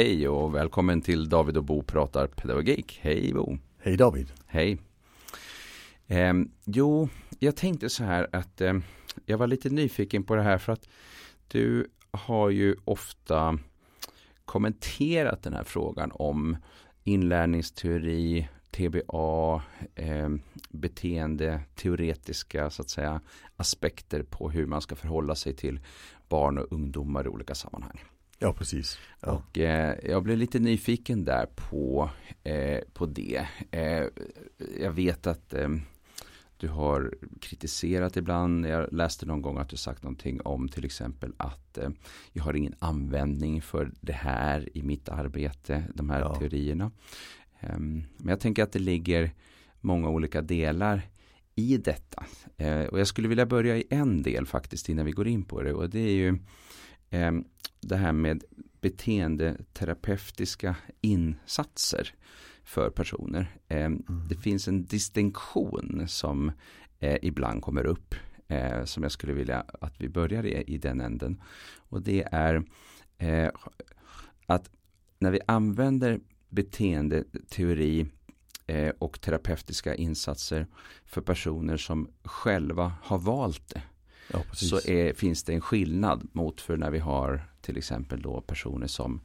Hej och välkommen till David och Bo pratar pedagogik. Hej Bo. Hej David. Hej. Eh, jo, jag tänkte så här att eh, jag var lite nyfiken på det här för att du har ju ofta kommenterat den här frågan om inlärningsteori, TBA, eh, beteende, teoretiska så att säga aspekter på hur man ska förhålla sig till barn och ungdomar i olika sammanhang. Ja, precis. Ja. Och eh, jag blev lite nyfiken där på, eh, på det. Eh, jag vet att eh, du har kritiserat ibland. Jag läste någon gång att du sagt någonting om till exempel att eh, jag har ingen användning för det här i mitt arbete, de här ja. teorierna. Ehm, men jag tänker att det ligger många olika delar i detta. Eh, och jag skulle vilja börja i en del faktiskt innan vi går in på det. Och det är ju ehm, det här med beteendeterapeutiska insatser för personer. Ehm, mm. Det finns en distinktion som eh, ibland kommer upp eh, som jag skulle vilja att vi börjar i, i den änden. Och det är att när vi använder beteendeteori eh, och terapeutiska insatser för personer som själva har valt det. Ja, så är, finns det en skillnad mot för när vi har till exempel då personer som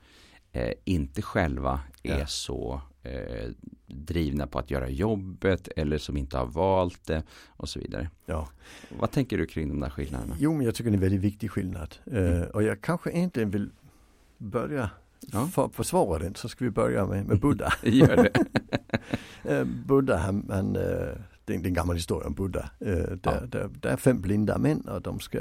eh, inte själva är ja. så eh, drivna på att göra jobbet eller som inte har valt det och så vidare. Ja. Vad tänker du kring de där skillnaderna? Jo, men jag tycker det är en väldigt viktig skillnad. Mm. Uh, och jag kanske inte vill börja Ja. För att försvara den så ska vi börja med, med Buddha. Gör det. Eh, Buddha, han, han, eh, det är en gammal historia om Buddha. Eh, där, ja. där, där är fem blinda män och de ska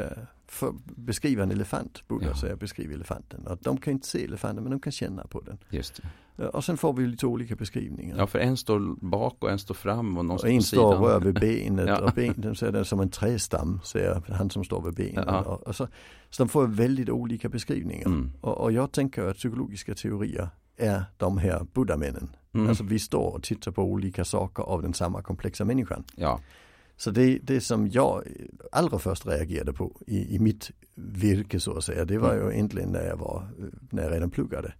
beskriva en elefant. Buddha ja. säger beskriv elefanten. Och de kan inte se elefanten men de kan känna på den. Just det. Och sen får vi lite olika beskrivningar. Ja för en står bak och en står fram och någon står En står rör vid benet ja. och benen så är det som en trästam säger han som står vid benet. Ja. Och, och så, så de får väldigt olika beskrivningar. Mm. Och, och, jag tänker att psykologiska teorier är de här buddhamännen. Mm. Alltså vi står och tittar på olika saker av den samma komplexa människan. Ja. Så det, det som jag allra först reagerade på i, i mitt virke så att säga, det var mm. ju egentligen när jag var, när jag redan pluggade.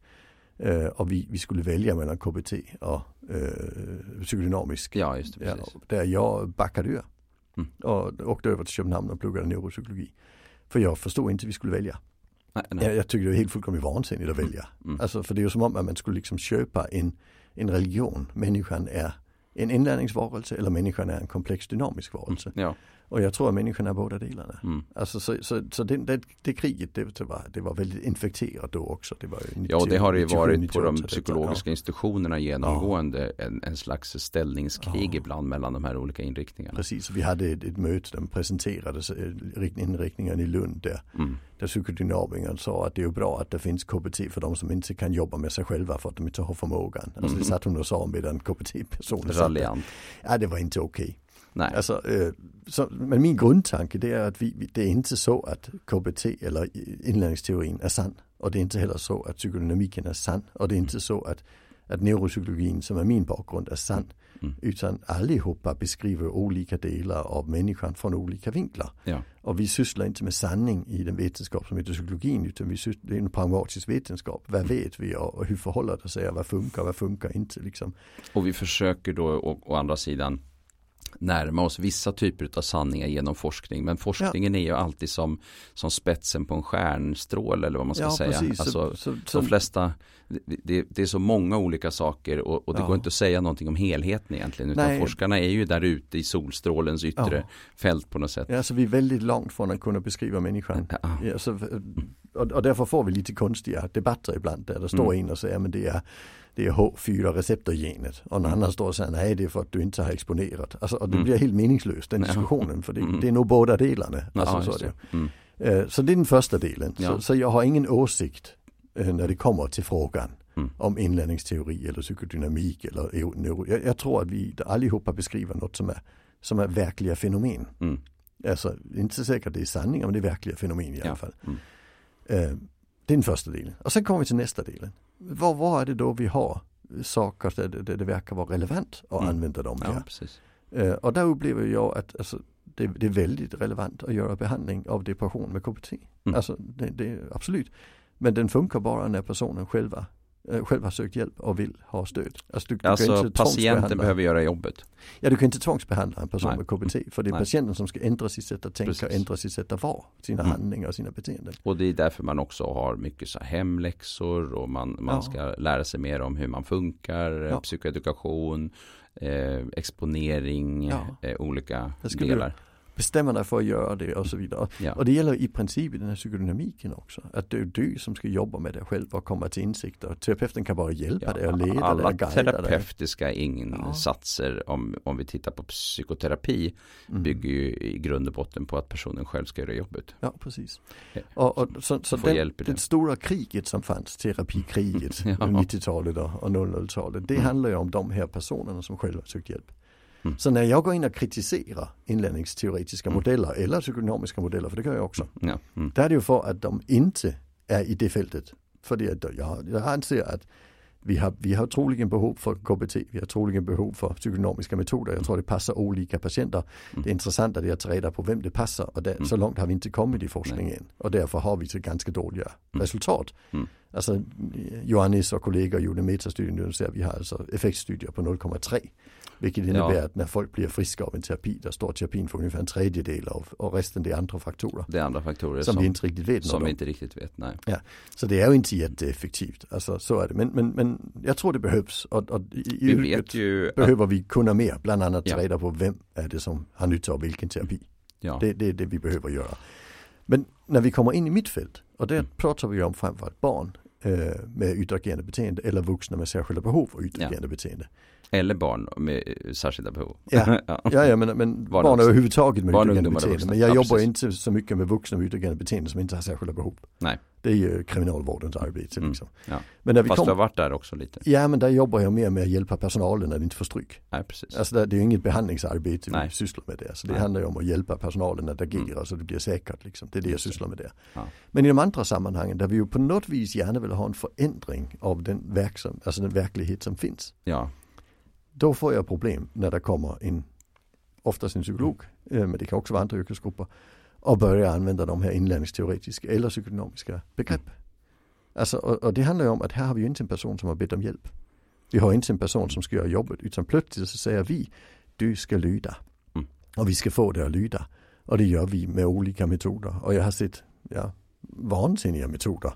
Uh, och vi, vi skulle välja mellan KBT och uh, psykodynamisk. Ja, just det, ja, där jag backade ur. Mm. Och åkte över till Köpenhamn och pluggade neuropsykologi. För jag förstod inte vi skulle välja. Nej, nej. Jag, jag tyckte det var helt fullkomligt vansinnigt att välja. Mm. mm. Alltså för det är ju som om att man skulle liksom köpa en, en religion. Människan är en inlärningsvarelse eller människan är en komplex dynamisk varelse. Mm, ja. Och jag tror att människan är båda delarna. Mm. Alltså så, så, så det, det, det kriget det, det, var, det var väldigt infekterat då också. Det var ja och det har ju varit på de psykologiska ja. institutionerna genomgående ja. en, en slags ställningskrig ja. ibland mellan de här olika inriktningarna. Precis, vi hade ett, ett möte, de presenterade inriktningen i Lund där, mm. Där psykodynamiken sa att det är bra att det finns KBT för de som inte kan jobba med sig själva för att de inte har förmågan. Alltså mm. det satt hon och sa medan KBT-personen satt Ja det var inte okej. Okay. Nej. Alltså, øh, så, men min grundtanke det är att vi, det är inte så att KBT eller inlärningsteorin är sann. Och det är inte heller så att psykodynamiken är sann. Och det är inte så att, att neuropsykologin som är min bakgrund är sann. Mm. Utan allihopa beskriver olika delar av människan från olika vinklar. Ja. Och vi sysslar inte med sanning i den vetenskap som heter psykologin utan vi sysslar, det är en pragmatisk vetenskap. Vad mm. vet vi och, och hur förhåller det sig? Vad funkar, vad funkar inte liksom. Och vi försöker då å, å andra sidan närma oss vissa typer av sanningar genom forskning. Men forskningen ja. är ju alltid som, som spetsen på en stjärnstråle eller vad man ska ja, säga. Precis. Alltså, så, så, de flesta, det, det, är så många olika saker och, och det ja. går inte att säga någonting om helheten egentligen. Utan Nej. forskarna är ju där ute i solstrålens yttre fält på något sätt. Ja, så vi är väldigt långt från att kunna beskriva människan. Så, och, och därför får vi lite konstiga debatter ibland där det står mm. in och säger men det är det är H4 receptorgenet och någon mm. annan står och säger nej det är för att du inte har exponerat. Alltså, och det mm. blir helt meningslöst den diskussionen för det, mm. det är nog båda delarna. Alltså, ja, så, det. Mm. Uh, så det är den första delen. Ja. Så, så, jag har ingen åsikt uh, när det kommer till frågan mm. om inlärningsteori eller psykodynamik eller neuro. Jag, jag, tror att vi allihopa beskriver något som är, som är verkliga fenomen. Mm. Alltså inte säkert det är sanningar men det är verkliga fenomen i alla ja. fall. Uh, det är den första delen. Och sen kommer vi till nästa delen vad, vad är det då vi har saker där det, det verkar vara relevant att mm. använda dem ja, uh, och där upplever jag att alltså, det, det, är väldigt relevant att göra behandling av depression med KBT. Mm. Alltså det, det, absolut. Men den funkar bara när personen själva själv har sökt hjälp och vill ha stöd. Alltså, du, alltså du patienten behöver göra jobbet? Ja, du kan inte tvångsbehandla en person Nej. med KBT för det är Nej. patienten som ska ändra sitt sätt att tänka Precis. och ändra sitt sätt att vara, sina mm. handlingar och sina beteenden. Och det är därför man också har mycket så hemläxor och man, man ja. ska lära sig mer om hur man funkar, ja. psykoedukation, eh, exponering, ja. eh, olika delar bestämmer dig för att göra det och så vidare. Ja. Och det gäller i princip i den här psykodynamiken också. Att det är du som ska jobba med dig själv och komma till insikter. Terapeuten kan bara hjälpa ja, dig och leda alla dig guida terapeutiska dig. insatser ja. om, om vi tittar på psykoterapi mm. bygger ju i grund och botten på att personen själv ska göra jobbet. Ja, precis. Och, och så, så den, det stora kriget som fanns, terapikriget, ja. 90-talet och 00-talet, det mm. handlar ju om de här personerna som själva sökt hjälp. Mm. Så när jag går in och kritiserar inlärningsteoretiska mm. modeller eller psykonomiska modeller, för det gör jag också. Ja. Mm. Där är det ju för att de inte är i det fältet. För det, jag, jag anser att vi har, vi har troligen behov för KBT, vi har troligen behov för psykonomiska metoder. Jag tror det passar olika patienter. Mm. Det är intressant att ta reda på vem det passar och det, mm. så långt har vi inte kommit i forskningen. Och därför har vi så ganska dåliga mm. resultat. Alltså Johannes och kollegor gjorde metastudien nu och vi har alltså effektstudier på 0,3. Vilket innebär ja. att när folk blir friska av en terapi, där står terapin för ungefär en tredjedel av och resten det är andra faktorer. Det är andra faktorer som, som vi inte riktigt vet. Som vi inte riktigt vet, nej. Ja, så det är ju inte jätteeffektivt, alltså så är det. Men, men, men jag tror det behövs och, och i vi yrket ju behöver att... vi kunna mer, bland annat ta reda på vem är det som har nytta av vilken terapi. Ja. Det, det är det vi behöver göra. Men när vi kommer in i mitt fält, och där mm. pratar vi om framförallt barn med utagerande beteende eller vuxna med särskilda behov och utagerande ja. beteende. Eller barn med särskilda behov. Ja, ja, ja men, men barn, barn överhuvudtaget med barn, utagerande beteende. Men jag ja, jobbar precis. inte så mycket med vuxna med utagerande beteende som inte har särskilda behov. Nej. Det är ju kriminalvårdens arbete mm, liksom. Ja. Men när vi Fast kom, du har varit där också lite. Ja men där jobbar jag mer med att hjälpa personalen när de inte får stryk. Nej, precis. Alltså det, det är ju inget behandlingsarbete Nej. vi sysslar med det. Alltså det Nej. handlar ju om att hjälpa personalen att agera mm. så det blir säkert. Liksom. Det är det jag sysslar med där. Ja. Men i de andra sammanhangen där vi ju på något vis gärna vill ha en förändring av den, verksam, alltså den verklighet som finns. Ja. Då får jag problem när det kommer en, oftast en psykolog, mm. men det kan också vara andra yrkesgrupper, och börja använda de här inlärningsteoretiska eller psykonomiska begrepp. Mm. Alltså, och, och, det handlar ju om att här har vi ju inte en person som har bett om hjälp. Vi har inte en person som ska göra jobbet utan plötsligt så säger vi du ska lyda. Mm. Och vi ska få det att lyda. Och det gör vi med olika metoder. Och jag har sett ja, vansinniga metoder.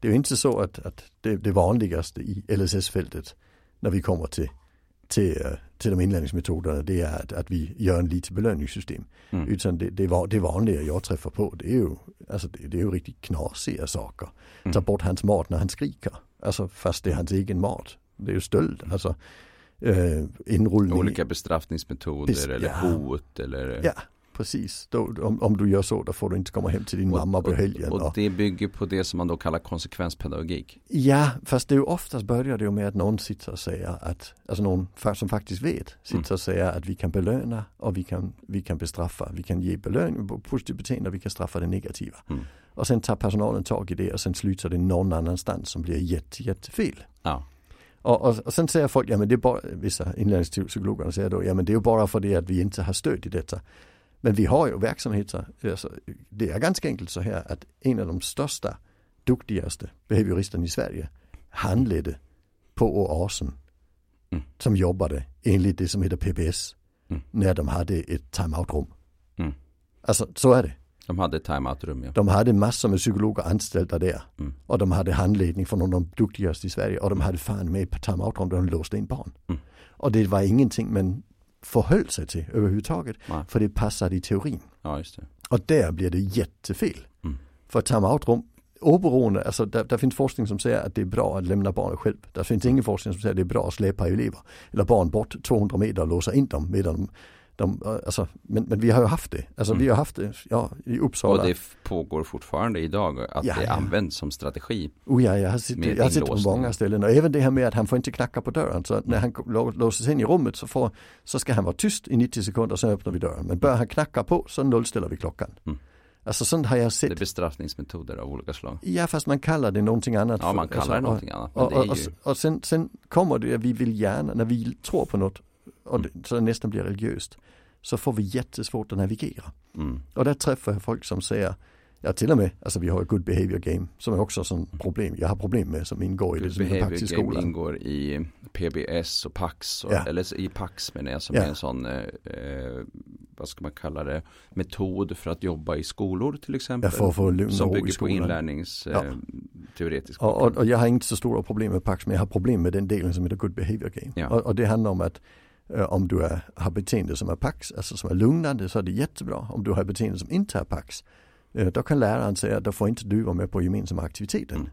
Det är ju inte så att, att det, det vanligaste i LSS-fältet när vi kommer till till, till de inlärningsmetoderna det är att, att vi gör en lite belöningssystem. Mm. Utan det, det, var, det vanliga jag träffar på det är ju, alltså det, det är ju riktigt knasiga saker. Mm. Ta bort hans mat när han skriker. Alltså fast det är hans egen mat. Det är ju stöld. Alltså, eh, inrullning. Olika bestraffningsmetoder Bes eller ja. hot eller Ja, precis. Då, om, om, du gör så då får du inte komma hem till din och, mamma på helgen. Och, och, det bygger på det som man då kallar konsekvenspedagogik. Ja, fast det är ju oftast börjar det ju med att någon sitter och säger att, alltså någon som faktiskt vet, sitter mm. och säger att vi kan belöna och vi kan, vi kan bestraffa. Vi kan ge belöning på positivt beteende och vi kan straffa det negativa. Mm. Och sen tar personalen tag i det och sen slutar det någon annanstans som blir jätte, jättefel. Ja. Och, och, och sen säger folk, ja men det är bara, vissa inlärningspsykologer säger då, ja men det är ju bara för det att vi inte har stöd i detta. Men vi har ju verksamheter, alltså, det är ganska enkelt så här att en av de största, duktigaste behavioristerna i Sverige handledde på oasen mm. som jobbade enligt det som heter PBS mm. när de hade ett timeout-rum. Mm. Alltså så är det. De hade timeout-rum ja. De hade massor med psykologer anställda där. Mm. Och de hade handledning från de duktigaste i Sverige. Och de hade fan med på timeout-rum där de låste in barn. Mm. Och det var ingenting men förhöll sig till överhuvudtaget. Nej. För det passade i teorin. Ja, just det. Och där blir det jättefel. Mm. För timeout-rum, oberoende, alltså där, där, finns forskning som säger att det är bra att lämna barnet själv. Där finns ingen forskning som säger att det är bra att släpa elever eller barn bort 200 meter och låsa in dem medan de de, alltså, men, men vi har ju haft det. Alltså mm. vi har haft det ja, i Uppsala. Och det pågår fortfarande idag att ja, det ja. används som strategi. Oh ja, jag har sett, jag har sett på många ställen och även det här med att han får inte knacka på dörren. Så när han låses in i rummet så, får, så ska han vara tyst i 90 sekunder och sen öppnar vi dörren. Men börjar han knacka på så nollställer vi klockan. Mm. Alltså sånt har jag sett. Det är bestraffningsmetoder av olika slag. Ja fast man kallar det någonting annat. Ja man kallar alltså, det någonting annat. Och, och, och, ju... och, sen, sen kommer det, vi vill gärna, när vi tror på något och det, så det nästan blir religiöst så får vi jättesvårt att navigera. Mm. Och där träffar jag folk som säger Ja, till och med. Alltså vi har ett good behavior game som är också sån problem. Jag har problem med som ingår i good det som Pax i game skolan. ingår i PBS och Pax. Och, Ja. Eller i Pax menar jag som Ja. är en sån, eh, eh, vad ska man kalla det, metod för att jobba i skolor till exempel. Ja, för att få lugn och som bygger på skolan. inlärnings Ja. eh, Och, och, och jag har inte så stora problem med Pax men jag har problem med den delen som heter good behavior game. Och, och det handlar om att om du är, har beteende som är Pax, alltså som är lugnande så är det jättebra. Om du har beteende som inte är Pax, eh, då kan läraren säga att då får inte du vara med på gemensamma aktiviteten. Mm.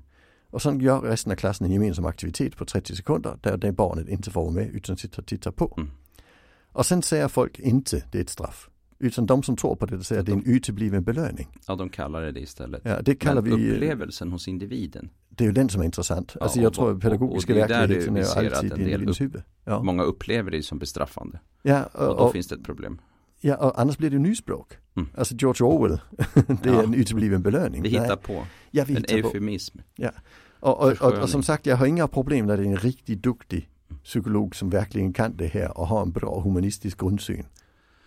Och sen gör resten av klassen en gemensam aktivitet på 30 sekunder där det barnet inte får vara med utan sitter och tittar på. Mm. Och sen säger folk inte det är ett straff. Utan de som tror på det säger att det är en utebliven belöning. Ja, de kallar det det istället. Ja, det kallar Men vi, upplevelsen hos individen. Det är ju den som är intressant. Alltså Ja, jag och- tror och- att pedagogiska och där verkligheten är att alltid en del individens huvud. Ja, Många upplever det som bestraffande. ja, Och och, då och, finns det ett problem. ja, och annars blir det nyspråk. Mm. Alltså George Orwell, det är Ja. en utebliven belöning. Vi Nej, hittar på ja, vi en hittar på. eufemism. Och, och, och, och som sagt, jag har inga problem när det är en riktigt duktig psykolog som verkligen kan det här och har en bra humanistisk grundsyn.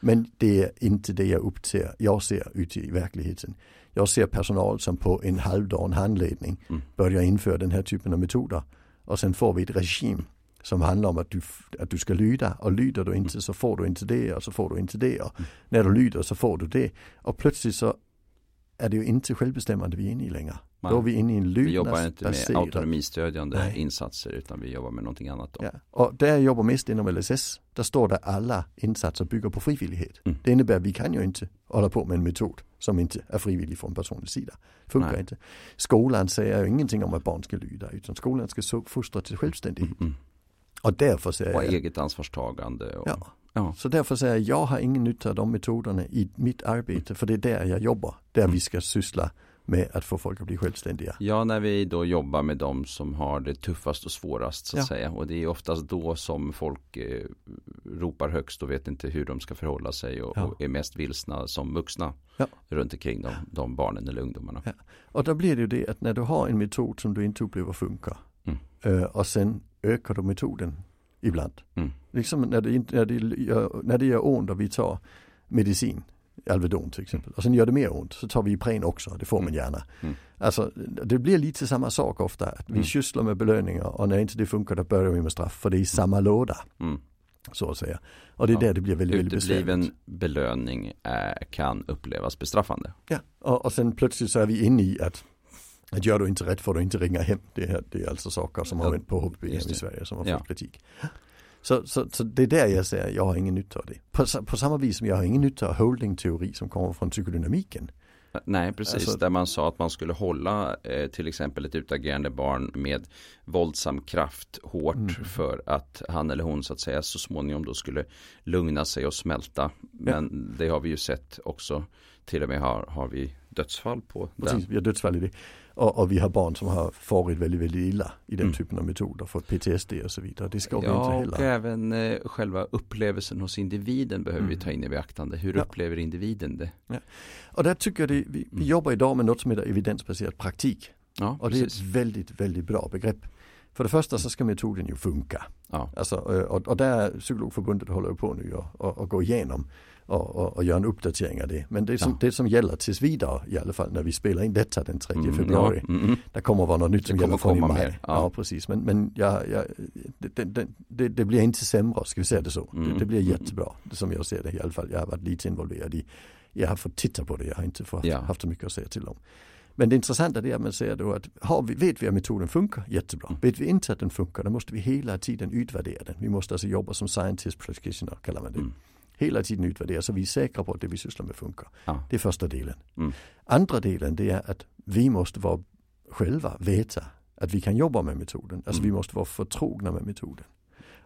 Men det är inte det jag uppser, jag ser ute i verkligheten. Jag ser personal som på en halvdan handledning Mm. börjar införa den här typen av metoder. Och sen får vi ett regim som handlar om att du, att du ska lyda och lyder du inte så får du inte det och så får du inte det och när du lyder så får du det. Och plötsligt så är det ju inte självbestämmande vi är inne i längre. Nej. Då är vi inne i en Vi jobbar inte med lydnadsbaserad autonomistödjande Nej. insatser utan vi jobbar med någonting annat då. Ja. Och där jag jobbar mest inom LSS, där står det alla insatser bygger på frivillighet. Mm. Det innebär att vi kan ju inte hålla på med en metod som inte är frivillig från personens sida. Funkar Nej. inte. Skolan säger ju ingenting om att barn ska lyda utan skolan ska fostra till självständighet. Mm. Och därför säger Och jag, eget ansvarstagande. Och, ja. ja. så därför säger jag, jag har ingen nytta av de metoderna i mitt arbete för det är där jag jobbar. Där Mm. vi ska syssla med att få folk att bli självständiga. Ja, när vi då jobbar med de som har det tuffast och svårast så att Ja. säga. Och det är oftast då som folk eh, ropar högst och vet inte hur de ska förhålla sig och, Ja. och är mest vilsna som vuxna Ja. runt omkring de, de barnen eller ungdomarna. Och då blir det ju det att när du har en metod som du inte upplever funkar Mm. eh, och sen ökar du metoden ibland. Mm. Liksom när det, när, det gör, när det gör ont och vi tar medicin, Alvedon till exempel, och sen gör det mer ont så tar vi Ipren också, det får man gärna. Mm. Alltså det blir lite samma sak ofta, att vi Mm. sysslar med belöningar och när inte det funkar då börjar vi med straff för det är i samma låda Mm. så att säga. Och det är Ja. där det blir väldigt, väldigt Utebliven besvärligt. belöning eh, kan upplevas bestraffande. Ja, och, och sen plötsligt så är vi inne i att att gör du inte rätt får du inte ringa hem. Det är, det är alltså saker som har Ja, vänt på just i. Sverige som har Ja. fått kritik. Så, så, så det är där jag säger, jag har ingen nytta av det. På, på samma vis som jag har ingen nytta av holdingteori som kommer från psykodynamiken. Nej, precis. Alltså- där man sa att man skulle hålla eh, till exempel ett utagerande barn med våldsam kraft hårt Mm. för att han eller hon så att säga så småningom då skulle lugna sig och smälta. Men det har vi ju sett också. Till och med har, har vi dödsfall på den. Precis, vi har dödsfall i det. Och, och vi har barn som har farit väldigt, väldigt illa i den Mm. typen av metoder, fått PTSD och så vidare. Det ska vi Ja, inte och heller. även eh, själva upplevelsen hos individen behöver vi Mm. ta in i beaktande. Hur Ja. upplever individen det? Och där tycker jag det, vi, vi Mm. jobbar idag med något som heter evidensbaserad praktik. Ja, Och det är precis. ett väldigt, väldigt bra begrepp. För det första så ska metoden ju funka. Ja. Alltså, eh, och, och där Psykologförbundet håller på nu och, och, och gå igenom och, och, och göra en uppdatering av det. Men det som, Ja. det som gäller tills vidare i alla fall när vi spelar in detta den 3 Mm, februari. Ja, mm. Det kommer vara något nytt som gäller från i maj. Ja. ja. precis. Men, men jag, det, det, det, blir inte sämre, ska vi säga det så. Mm. Det, blir jättebra, som jag ser det i alla fall. Jag har varit lite involverad i, jag har fått titta på det, jag har inte fått, Ja. haft så mycket att säga till om. Men det intressanta är att man säger då att har vi, vet vi att metoden funkar, jättebra. Mm. Vet vi inte att den funkar, då måste vi hela tiden utvärdera den. Vi måste alltså jobba som scientist practitioner kallar man det. Mm. Hela tiden utvärdera så vi är säkra på att det vi sysslar med funkar. Ja. Det är första delen. Mm. Andra delen det är att vi måste vara själva veta att vi kan jobba med metoden. Alltså Mm. vi måste vara förtrogna med metoden.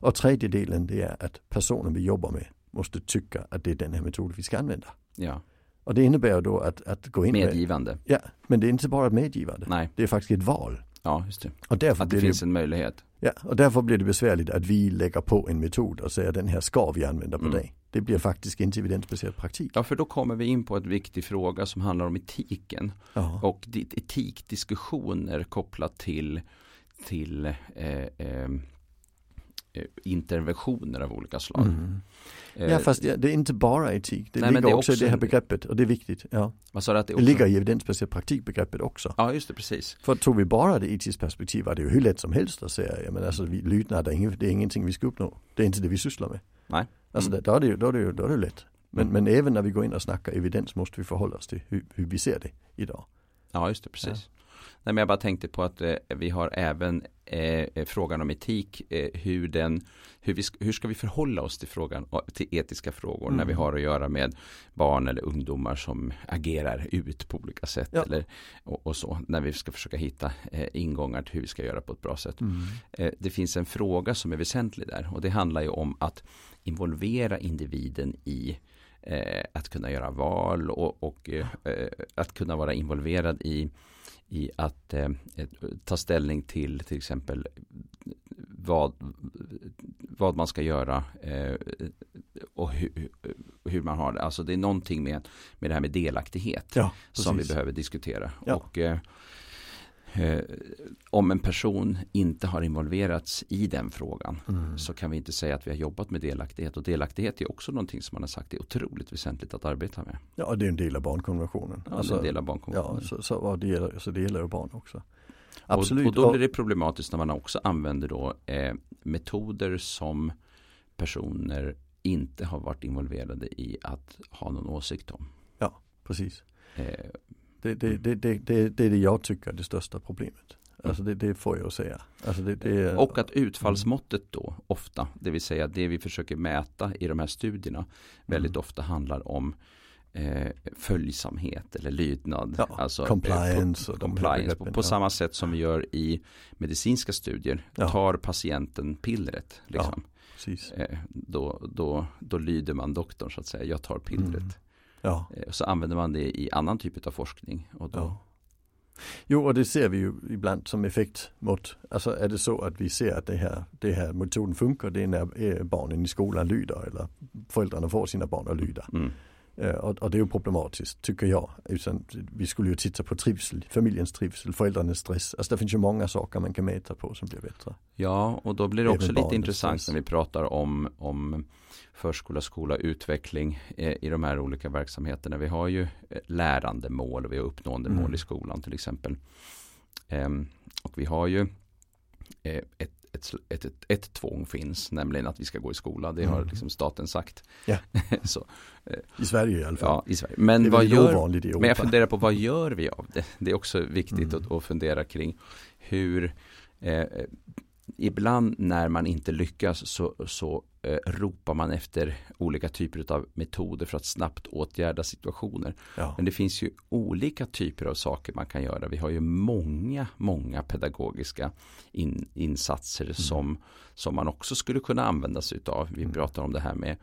Och tredje delen det är att personen vi jobbar med måste tycka att det är den här metoden vi ska använda. ja. Och det innebär då att, att gå in med, Medgivande. ja, men det är inte bara ett medgivande. Nej, Det är faktiskt ett val. ja just det. Och därför, Att det finns det, en möjlighet. ja, och därför blir det besvärligt att vi lägger på en metod och säger den här ska vi använda på Mm. dig. Det blir faktiskt inte evidensbaserad praktik. Ja, för då kommer vi in på en viktig fråga som handlar om etiken. Ja. Och etikdiskussioner kopplat till, till eh, eh, interventioner av olika slag. Mm. Ja fast det, det, är inte bara etik, det Nej, ligger det också, i det här begreppet och det är viktigt. Ja. Vad sa du att det, också... det ligger i evidensbaserat praktikbegreppet också. Ja just det, precis. För tog vi bara det etiska perspektivet var det ju hur lätt som helst att säga, ja men alltså vi, lydnad, det är ingenting vi ska uppnå. Det är inte det vi sysslar med. Nej. Alltså mm. då, är det ju, då, är det ju, då är det lätt. Men, mm. men även när vi går in och snackar evidens måste vi förhålla oss till hur, hur vi ser det idag. Ja just det, precis. Ja. Nej, men jag bara tänkte på att eh, vi har även eh, frågan om etik, eh, hur, den, hur, vi, hur ska vi förhålla oss till frågan till etiska frågor mm. när vi mm. har att göra med barn eller ungdomar som agerar ut på olika sätt ja. eller, och, och, så, när vi ska försöka hitta eh, ingångar till hur vi ska göra på ett bra sätt. Mm. Eh, det finns en fråga som är väsentlig där och det handlar ju om att involvera individen i eh, att kunna göra val och, och att kunna vara involverad i i att eh, ta ställning till till exempel vad, vad man ska göra eh, och hur, hur, man har det. Alltså det är någonting med, med det här med delaktighet ja, som vi behöver diskutera. Ja. Och eh, Eh, om en person inte har involverats i den frågan mm. så kan vi inte säga att vi har jobbat med delaktighet. Och delaktighet är också någonting som man har sagt är otroligt väsentligt att arbeta med. Ja, det är en del av barnkonventionen. Ja, alltså, det är en del av barnkonventionen. Ja, så, så, det, gäller, så det gäller barn också. Absolut. Och, och då blir det problematiskt när man också använder då eh, metoder som personer inte har varit involverade i att ha någon åsikt om. Ja, precis. Eh, det, det, det, det, det, det är det jag tycker är det största problemet. Alltså det, det får jag att säga. Alltså det, det, och att utfallsmåttet då ofta, det vill säga det vi försöker mäta i de här studierna väldigt mm. ofta handlar om eh, följsamhet eller lydnad. Ja, alltså, compliance. Eh, på, compliance på, på, samma sätt som vi gör i medicinska studier. Ja. Tar patienten pillret, liksom, ja, eh, då, då, då lyder man doktorn så att säga. Jag tar pillret. Mm. Ja. Eh, så använder man det i annan typ av forskning. Och då... ja. Jo, och det ser vi ju ibland som effekt mot, alltså är det så att vi ser att det här, det här metoden funkar, det är när barnen i skolan lyder eller föräldrarna får sina barn att lyda. Mm. Eh, och, och, det är ju problematiskt tycker jag. Utan vi skulle ju titta på trivsel, familjens trivsel, föräldrarnas stress. Alltså det finns ju många saker man kan mäta på som blir bättre. Ja, och då blir det också lite intressant stress. när vi pratar om, om förskola, skola, utveckling eh, i de här olika verksamheterna. Vi har ju eh, lärandemål och vi har uppnående mm. mål i skolan till exempel. Ehm, och vi har ju ett ett, ett, ett, ett tvång finns, nämligen att vi ska gå i skola. Det har mm. liksom staten sagt. Ja. så, eh, I Sverige i alla fall. Ja, i Sverige. Men, vad gör, men jag funderar på vad gör vi av det? Det är också viktigt mm. att, att fundera kring hur eh, ibland när man inte lyckas så, så eh, ropar man efter olika typer av metoder för att snabbt åtgärda situationer. Ja. Men det finns ju olika typer av saker man kan göra. Vi har ju många, många pedagogiska in, insatser mm. som, som man också skulle kunna använda sig av. Vi mm. pratar om det här med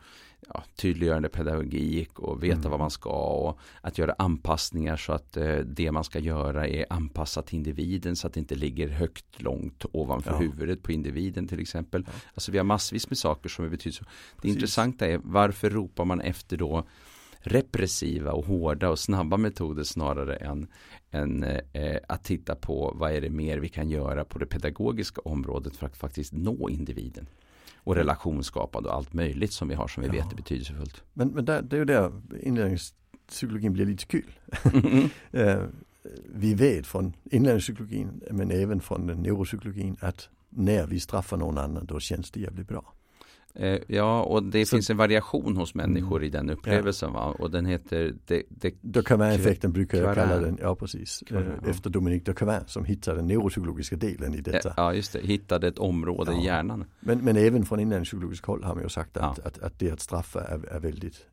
ja, tydliggörande pedagogik och veta mm. vad man ska och att göra anpassningar så att eh, det man ska göra är anpassat till individen så att det inte ligger högt långt ovanför ja. huvudet på individen till exempel. Ja. Alltså vi har massvis med saker som är betydelsefulla. Det Precis. intressanta är varför ropar man efter då repressiva och hårda och snabba metoder snarare än, än eh, att titta på vad är det mer vi kan göra på det pedagogiska området för att faktiskt nå individen och relationsskapande och allt möjligt som vi har som vi ja. vet är betydelsefullt. Men, men där, det är ju där inlärningspsykologin blir lite kul. Mm. eh, vi vet från inlärningspsykologin men även från neuropsykologin att när vi straffar någon annan då känns det jävligt bra. Eh, ja, och det så, finns en variation hos människor i den upplevelsen ja. va? och den heter de, de, Ducavin-effekten brukar jag kalla den, ja precis. Kvarin, eh, Efter Dominique Ducavin som hittade den neuropsykologiska delen i detta. Ja, just det, hittade ett område ja. i hjärnan. Men, men även från inlärningspsykologiskt håll har man ju sagt att, att, att, det att straffa är, är väldigt,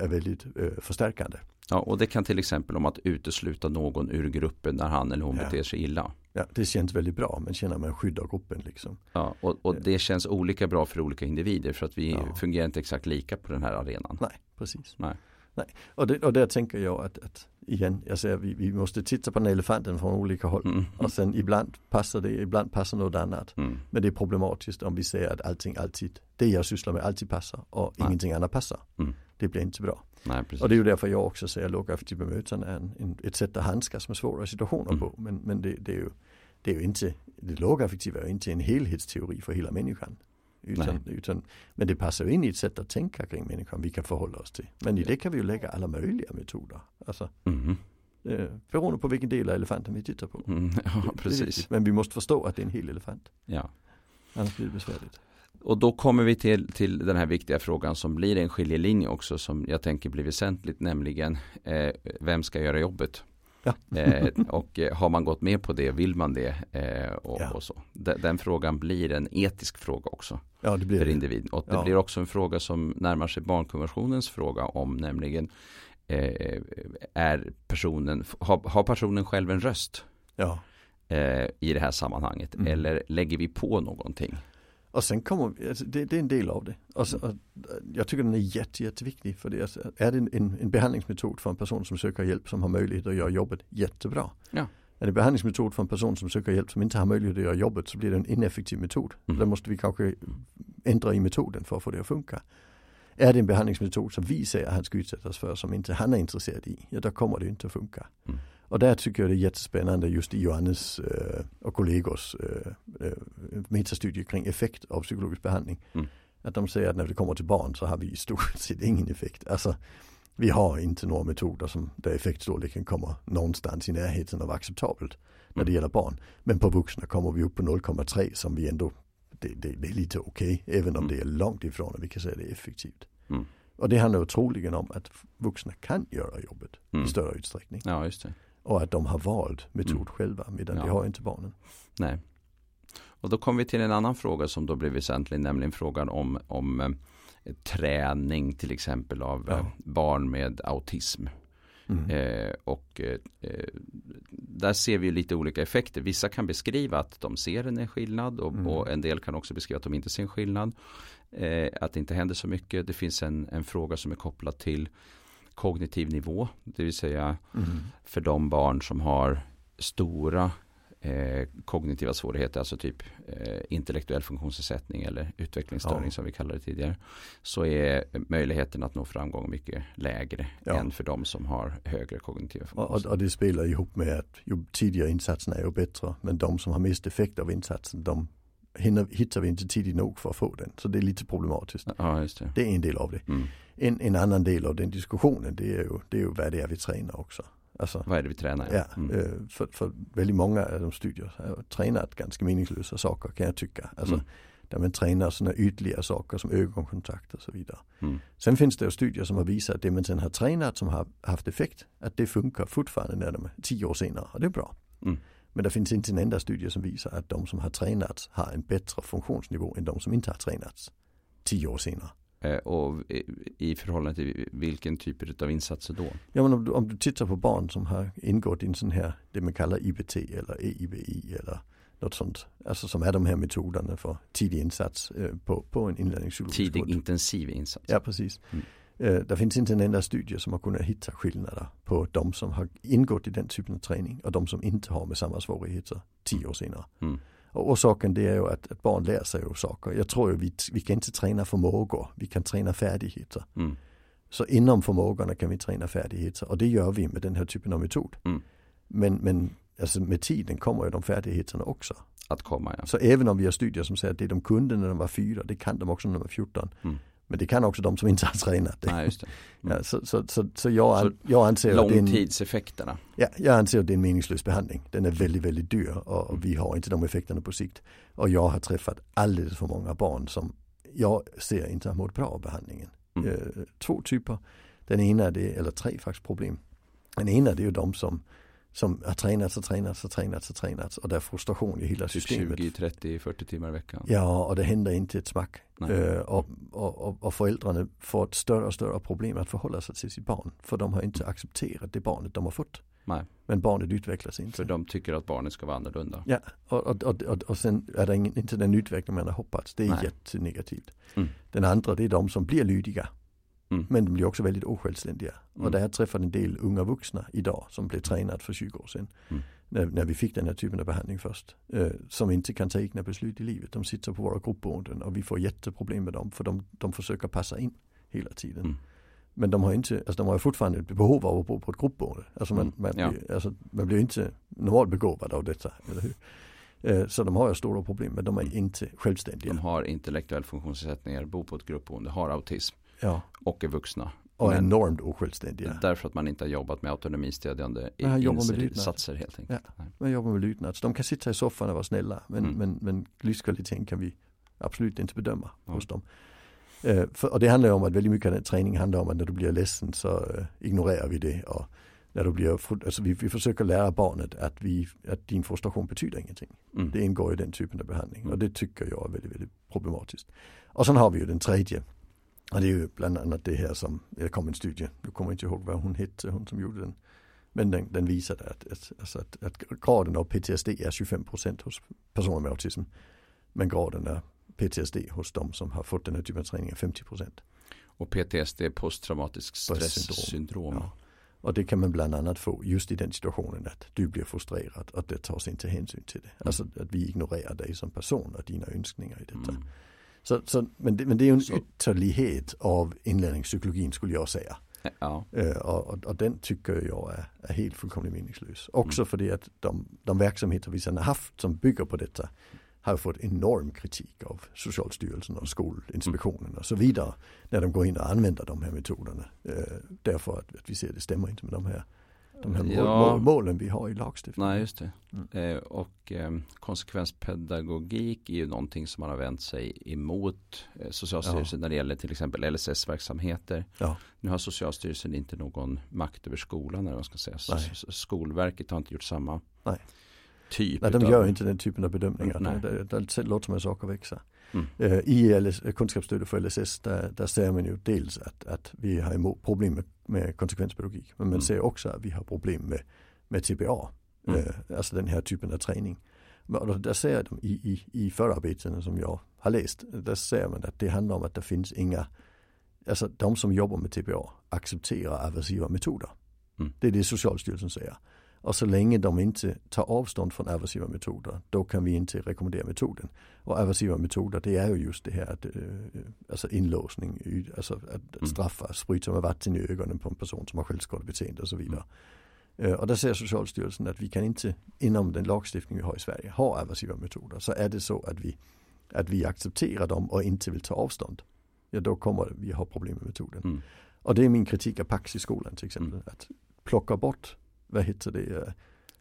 är väldigt förstärkande. Ja, och det kan till exempel om att utesluta någon ur gruppen när han eller hon ja. beter sig illa. Ja, det känns väldigt bra, men känner man skydd av gruppen liksom. Ja, och, och det känns olika bra för olika individer för att vi ja. fungerar inte exakt lika på den här arenan. Nej, precis. Nej. Nej. Och, det, och där tänker jag att, att igen, jag säger vi, vi måste titta på den elefanten från olika håll. Mm. Och sen ibland passar det, ibland passar något annat. Mm. Men det är problematiskt om vi säger att allting alltid, det jag sysslar med alltid passar och Nej. ingenting annat passar. Mm. Det blir inte bra. Nej, och det är ju därför jag också säger att lågaffektivt bemötande är en, en, ett sätt att handskas med svåra situationer mm. på. Men, men det, det, är ju, det är ju inte, det lågaffektiva är ju inte en helhetsteori för hela människan. Utan, utan, men det passar ju in i ett sätt att tänka kring människan vi kan förhålla oss till. Men i det kan vi ju lägga alla möjliga metoder. Alltså, mm. eh, beroende på vilken del av elefanten vi tittar på. Mm, ja, precis. Men vi måste förstå att det är en hel elefant. Ja. Annars blir det besvärligt. Och då kommer vi till, till den här viktiga frågan som blir en skiljelinje också som jag tänker blir väsentligt nämligen eh, vem ska göra jobbet? Ja. eh, och eh, har man gått med på det, vill man det? Eh, och, ja. och, så. Den, den, frågan blir en etisk fråga också. Ja, det blir för individen. Och det blir också en fråga som närmar sig barnkonventionens fråga om nämligen eh, är personen, har, har, personen själv en röst? Eh, I det här sammanhanget. Mm. Eller lägger vi på någonting? Och sen kommer, alltså det, det, är en del av det. Alltså, mm. jag tycker den är jätte, jätteviktig för det. Alltså, är det en, en, behandlingsmetod för en person som söker hjälp som har möjlighet att göra jobbet jättebra. Ja. Är det en behandlingsmetod för en person som söker hjälp som inte har möjlighet att göra jobbet så blir det en ineffektiv metod. Mm. Då måste vi kanske ändra i metoden för att få det att funka. Är det en behandlingsmetod som vi säger att han ska utsättas för som inte han är intresserad i, ja då kommer det inte att funka. Mm. Och där tycker jag det är jättespännande just i Johannes äh, och kollegors äh, metastudier kring effekt av psykologisk behandling. Mm. Att de säger att när det kommer till barn så har vi i stort sett ingen effekt. Alltså, vi har inte några metoder som där effektstorleken kommer någonstans i närheten av acceptabelt mm. när det gäller barn. Men på vuxna kommer vi upp på 0,3 som vi ändå, det, det, det är lite okej, okay, även om mm. det är långt ifrån att vi kan säga det är effektivt. Mm. Och det handlar troligen om att vuxna kan göra jobbet i mm. större utsträckning. Ja, just det. Och att de har valt metod mm. själva medan ja. det har inte barnen. Nej. Och då kommer vi till en annan fråga som då blir väsentlig, nämligen frågan om, om eh, träning till exempel av ja. eh, barn med autism. Mm. Eh, och eh, eh, där ser vi lite olika effekter. Vissa kan beskriva att de ser en skillnad och, mm. och en del kan också beskriva att de inte ser en skillnad. Eh, att det inte händer så mycket. Det finns en, en fråga som är kopplad till kognitiv nivå. Det vill säga mm. för de barn som har stora eh, kognitiva svårigheter, alltså typ eh, intellektuell funktionsnedsättning eller utvecklingsstörning ja. som vi kallade det tidigare. Så är möjligheten att nå framgång mycket lägre ja. än för de som har högre kognitiva funktionsnedsättning. Och, och, det spelar ihop med att ju tidigare insatserna är ju bättre. Men de som har mest effekt av insatsen, de hittar vi inte tidigt nog för att få den. Så det är lite problematiskt. Ja, det. det. är en del av det. Mm. En, en, annan del av den diskussionen det är ju, det är ju vad det är vi tränar också. Alltså, vad är det vi tränar? Ja, mm. Øh, för, för väldigt många av de studier har tränat ganska meningslösa saker kan jag tycka. Alltså, mm. Där man tränar sådana ytliga saker som ögonkontakt och så vidare. Mm. Sen finns det ju studier som har visat att det man sen har tränat som har haft effekt, att det funkar fortfarande när de är tio år senare och det är bra. Men det finns inte en enda studie som visar att de som har tränats har en bättre funktionsnivå än de som inte har tränats tio år senare. Eh, och i förhållande till vilken typ av insatser då? Ja men om du, om du tittar på barn som har ingått i en sån här, det man kallar IBT eller EIBI eller något sånt. Alltså som är de här metoderna för tidig insats eh, på, på en inlärningspsykologisk Tidig intensiv insats. Ja precis. Mm. Eh, det finns inte en enda studie som har kunnat hitta skillnader på de som har ingått i den typen av träning och de som inte har med samma svårigheter tio år senare. Mm. Och orsaken det är ju att, att barn lär sig ju saker. Jag tror ju vi, vi kan inte träna förmågor, vi kan träna färdigheter. Mm. Så inom förmågorna kan vi träna färdigheter och det gör vi med den här typen av metod. Mm. Men, men alltså med tiden kommer ju de färdigheterna också. Att komma ja. Så även om vi har studier som säger att det de kunde när de var fyra, det kan de också när de var 14. Mm. Men det kan också de som inte har tränat det. Nej, det. Mm. Ja, så, så, så, så, jag, så jag anser att Långtidseffekterna. Ja, jag anser att det är en meningslös behandling. Den är väldigt, väldigt dyr och, och vi har inte de effekterna på sikt. Och jag har träffat alldeles för många barn som jag ser inte har mått bra av behandlingen. Mm. Eh, två typer. Den ena, är det, eller tre faktiskt problem. Den ena det är ju de som som har tränats och tränats och tränats och tränats och det är frustration i hela typ systemet. 20, 30, 40 timmar i veckan. Ja och det händer inte ett smack. Uh, och, och, och, föräldrarna får ett större och större problem att förhålla sig till sitt barn. För de har inte accepterat det barnet de har fått. Nej. Men barnet utvecklas inte. För de tycker att barnet ska vara annorlunda. Ja, och, och, och, och, och sen är det ingen, inte den utveckling man har hoppats. Det är Nej. jättenegativt. Mm. Den andra det är de som blir lydiga. Mm. Men de blir också väldigt osjälvständiga. Mm. Och det här träffar en del unga vuxna idag som blev tränade för 20 år sedan. Mm. När, när, vi fick den här typen av behandling först. Eh, som inte kan ta egna beslut i livet. De sitter på våra gruppboenden och vi får jätteproblem med dem. För de, de försöker passa in hela tiden. Mm. Men de har inte, alltså de har fortfarande ett behov av att bo på ett gruppboende. Alltså man, mm. man, ja. alltså man blir inte normalt begåvad av detta, eller hur? Eh, så de har stora problem men de är mm. inte självständiga. De har intellektuell funktionsnedsättningar, bor på ett gruppboende, har autism ja. och är vuxna. Och men enormt osjälvständiga. Därför att man inte har jobbat med autonomistödjande insatser helt enkelt. Ja, man jobbar med lydnad. Så de kan sitta i soffan och vara snälla men, mm. men, men livskvaliteten kan vi absolut inte bedöma ja. hos dem. Eh, för, och det handlar ju om att väldigt mycket av den träningen handlar om att när du blir ledsen så eh, ignorerar vi det. Och när du blir, alltså vi, vi försöker lära barnet att, vi, att din frustration betyder ingenting. Mm. Det ingår i den typen av behandling mm. och det tycker jag är väldigt, väldigt problematiskt. Och sen har vi ju den tredje. Och det är ju bland annat det här som, det kom en studie, jag kommer inte ihåg vad hon hette, hon som gjorde den. Men den, den visade att, att, alltså att, att graden av PTSD är 25% hos personer med autism. Men graden av PTSD hos de som har fått den här typen av träning är 50%. Och PTSD är posttraumatisk stresssyndrom. Ja. Och det kan man bland annat få just i den situationen att du blir frustrerad och det tas inte hänsyn till det. Mm. Alltså att vi ignorerar dig som person och dina önskningar i detta. Mm. Så, så, men, det, men det är ju en så. ytterlighet av inlärningspsykologin skulle jag säga. Ja. Och, och, den tycker jag är, är helt fullkomligt meningslös. Också mm. för det att de, de verksamheter vi sedan har haft som bygger på detta har fått enorm kritik av Socialstyrelsen och Skolinspektionen och så vidare. När de går in och använder de här metoderna. Eh, därför att, att vi ser att det stämmer inte med de här, de här ja. mål, målen vi har i lagstiftningen. Nej, just det. Mm. Eh, och eh, konsekvenspedagogik är ju någonting som man har vänt sig emot eh, Socialstyrelsen ja. när det gäller till exempel LSS-verksamheter. Ja. Nu har Socialstyrelsen inte någon makt över skolan, eller vad ska säga. Nej. Skolverket har inte gjort samma. Nej typ Nej, de gör av... inte den typen av bedömningar. Nej. Det, det, det låter som en sak att växa. Mm. Uh, I LS, kunskapsstödet för LSS där, där ser man ju dels att, att vi har problem med, med konsekvenspedagogik. Men man mm. ser också att vi har problem med, med TBA. Mm. Uh, alltså den här typen av träning. Och där ser de i, i, i förarbetena som jag har läst. Där ser man att det handlar om att det finns inga Alltså de som jobbar med TBA accepterar aversiva metoder. Mm. Det är det Socialstyrelsen säger. Och så länge de inte tar avstånd från aversiva metoder, då kan vi inte rekommendera metoden. Och aversiva metoder, det är ju just det här att, äh, alltså inlåsning, alltså att mm. straffa, spruta med vatten i ögonen på en person som har självskadebeteende och så vidare. Mm. Uh, och där säger Socialstyrelsen att vi kan inte inom den lagstiftning vi har i Sverige ha aversiva metoder. Så är det så att vi, att vi accepterar dem och inte vill ta avstånd, ja då kommer vi ha problem med metoden. Mm. Och det är min kritik av Pax i skolan till exempel. Mm. Att plocka bort vad heter det? Uh,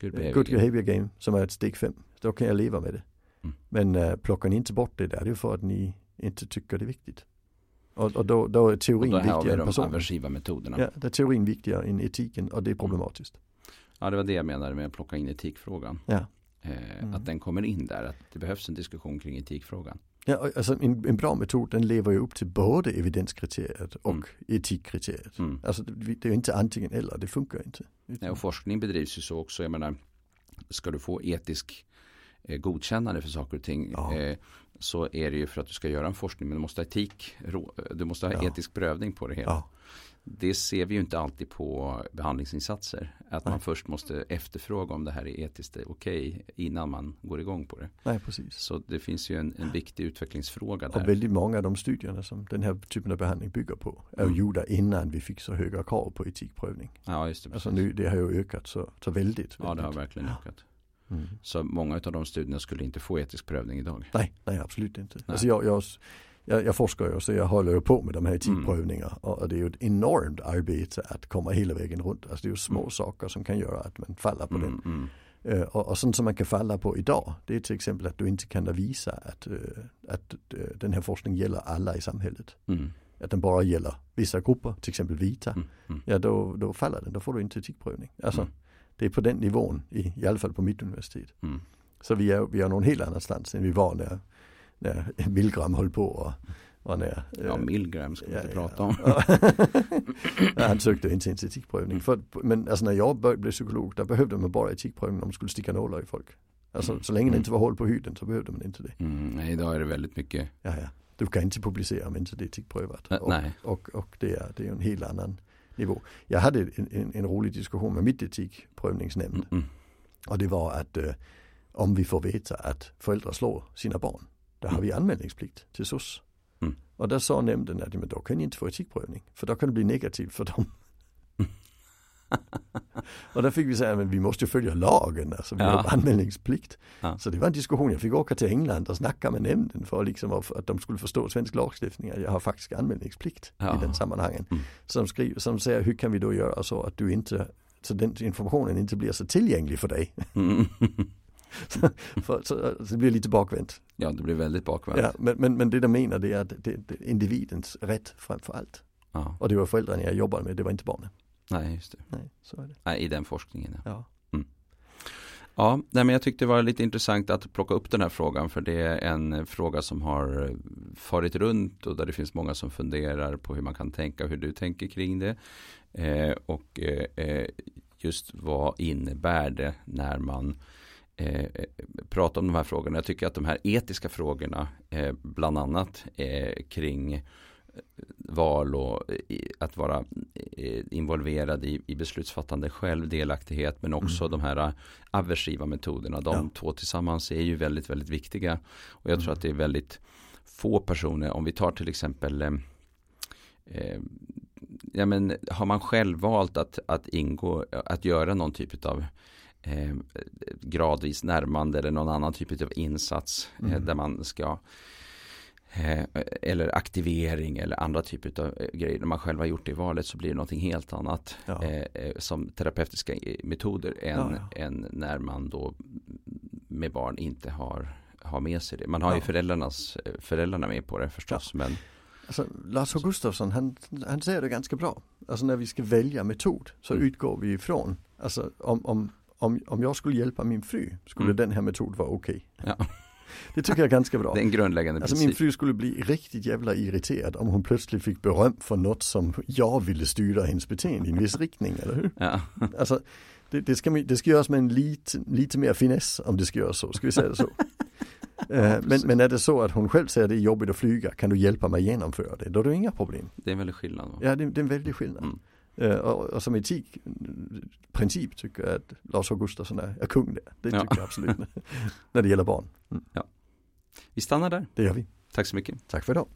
Good behavior, good behavior game. game. som är ett steg fem. Då kan jag leva med det. Mm. Men uh, plockar ni inte bort det där, det är för att ni inte tycker det är viktigt. Och, och då, då är teorin och då viktigare än personen. aversiva metoderna. Ja, det är teorin viktigare än etiken och det är mm. problematiskt. Ja, det var det jag menade med att plocka in etikfrågan. Ja. Eh, mm. Att den kommer in där, att det behövs en diskussion kring etikfrågan. Ja, alltså en, en bra metod den lever ju upp till både evidenskriteriet och mm. etikkriteriet. Mm. Alltså det är inte antingen eller, det funkar inte. Nej, och forskning bedrivs ju så också, jag menar, ska du få etisk eh, godkännande för saker och ting ja. eh, så är det ju för att du ska göra en forskning men du måste ha etik, du måste ha ja. etisk prövning på det hela. Ja det ser vi ju inte alltid på behandlingsinsatser. Att Nej. man först måste efterfråga om det här är etiskt okej okay innan man går igång på det. Nej, precis. Så det finns ju en, en viktig utvecklingsfråga där. Och väldigt många av de studierna som den här typen av behandling bygger på är mm. gjorda innan vi fick så höga krav på etikprövning. Ja, just det. Alltså nu, det har ju ökat så, så väldigt, väldigt. Ja, det har verkligen ökat. Mm. Så många av de studierna skulle inte få etisk prövning idag. Nej, nej absolut inte. Nej. Alltså jag, jag jag, jag forskar ju så jag håller ju på med de här etikprövningarna mm. och det är ju ett enormt arbete att komma hela vägen runt. Alltså det är ju små mm. saker som kan göra att man faller på mm, den. Mm. Uh, och, och sånt som man kan falla på idag det är till exempel att du inte kan visa att, uh, att uh, den här forskningen gäller alla i samhället. Mm. Att den bara gäller vissa grupper, till exempel vita. Mm, ja då, då faller den, då får du inte etikprövning. Alltså, Det är på den nivån, i, i alla fall på mitt universitet. Så vi är, vi är någon helt annanstans än vi var när när Milgram höll på och var när, Ja, Milgram ska vi ja, inte prata om. han sökte inte ens etikprövning. För, men alltså när jag blev psykolog, där behövde man bara etikprövning om man skulle sticka nålar i folk. Alltså mm. så länge det inte var hål på huden så behövde man inte det. Mm, nej, idag är det väldigt mycket. Ja, ja. Du kan inte publicera om inte det är etikprövat. Och, nej. Och, och, det, är, det är en helt annan nivå. Jag hade en, en, en rolig diskussion med mitt etikprövningsnämnd. Mm, mm. Och det var att eh, om vi får veta att föräldrar slår sina barn där har vi anmälningsplikt till SOS. Mm. Och där sa nämnden att men då kan ni inte få etikprövning. För då kan det bli negativt för dem. och där fick vi säga, men vi måste ju följa lagen, alltså vi ja. har anmälningsplikt. Ja. Så det var en diskussion, jag fick åka till England och snacka med nämnden för liksom att de skulle förstå svensk lagstiftning, jag har faktiskt anmälningsplikt ja. i den sammanhangen. Mm. Som, skriver, som säger, hur kan vi då göra så att du inte, så den informationen inte blir så tillgänglig för dig. Mm. för, så, så, det blir lite bakvänt. Ja, det blir väldigt bakvänt. Ja, men, men, men det de menar det är att det, det, individens rätt framför allt. Ja. Och det var föräldrarna jag jobbade med, det var inte barnen. Nej, just det. Nej, så är det. Nej, i den forskningen. Ja. Mm. Ja, nej, men jag tyckte det var lite intressant att plocka upp den här frågan för det är en fråga som har farit runt och där det finns många som funderar på hur man kan tänka, hur du tänker kring det. Eh, och eh, just vad innebär det när man eh, pratar om de här frågorna. Jag tycker att de här etiska frågorna, eh, bland annat eh, kring val och att vara involverad i, i beslutsfattande själv, delaktighet men också mm. de här aversiva metoderna. De ja. två tillsammans är ju väldigt, väldigt viktiga. Och jag mm. tror att det är väldigt få personer, om vi tar till exempel eh, eh, ja, men har man själv valt att, att ingå, att göra någon typ av eh, gradvis närmande eller någon annan typ av insats eh, mm. där man ska Eh, eller aktivering eller andra typer av eh, grejer. När man själv har gjort det i valet så blir det någonting helt annat ja. eh, som terapeutiska metoder än, ja, ja. än, när man då med barn inte har, har med sig det. Man har ju föräldrarnas, föräldrarna med på det förstås. Men... Alltså, Lars. Gustafsson han, han säger det ganska bra. Alltså när vi ska välja metod så mm. utgår vi ifrån, alltså om, om, om, om jag skulle hjälpa min fru skulle mm. den här metoden vara okej. Okay. Ja. Det tycker jag är ganska bra. Det är en grundläggande Alltså min fru skulle bli riktigt jävla irriterad om hon plötsligt fick beröm för något som jag ville styra hennes beteende i en viss riktning, eller hur? Ja. Alltså, det, det, ska, det ska göras med en lite, lite mer finess om det ska göras så, ska vi säga det så. Eh, men, men är det så att hon själv säger att det är jobbigt att flyga, kan du hjälpa mig genomföra det? Då är det inga problem. Det är en väldig skillnad. Va? Ja, det, det, är en väldig skillnad. Mm. Och, och, som etikprincip tycker jag att Lars Augustusson är, är kung där. Det tycker ja. jag absolut. när det gäller barn. Mm. Ja. Vi stannar där. Det gör vi. Tack så mycket. Tack för idag.